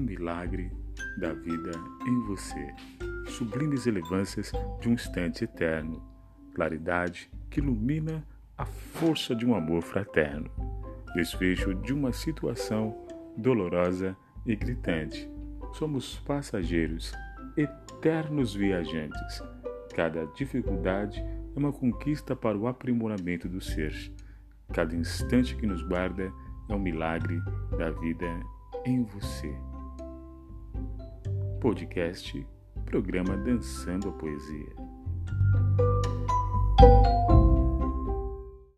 milagre da vida em você. Sublimes relevâncias de um instante eterno. Claridade que ilumina a força de um amor fraterno. Desfecho de uma situação dolorosa e gritante. Somos passageiros, eternos viajantes. Cada dificuldade é uma conquista para o aprimoramento do ser. Cada instante que nos guarda é um milagre da vida em você podcast Programa Dançando a Poesia.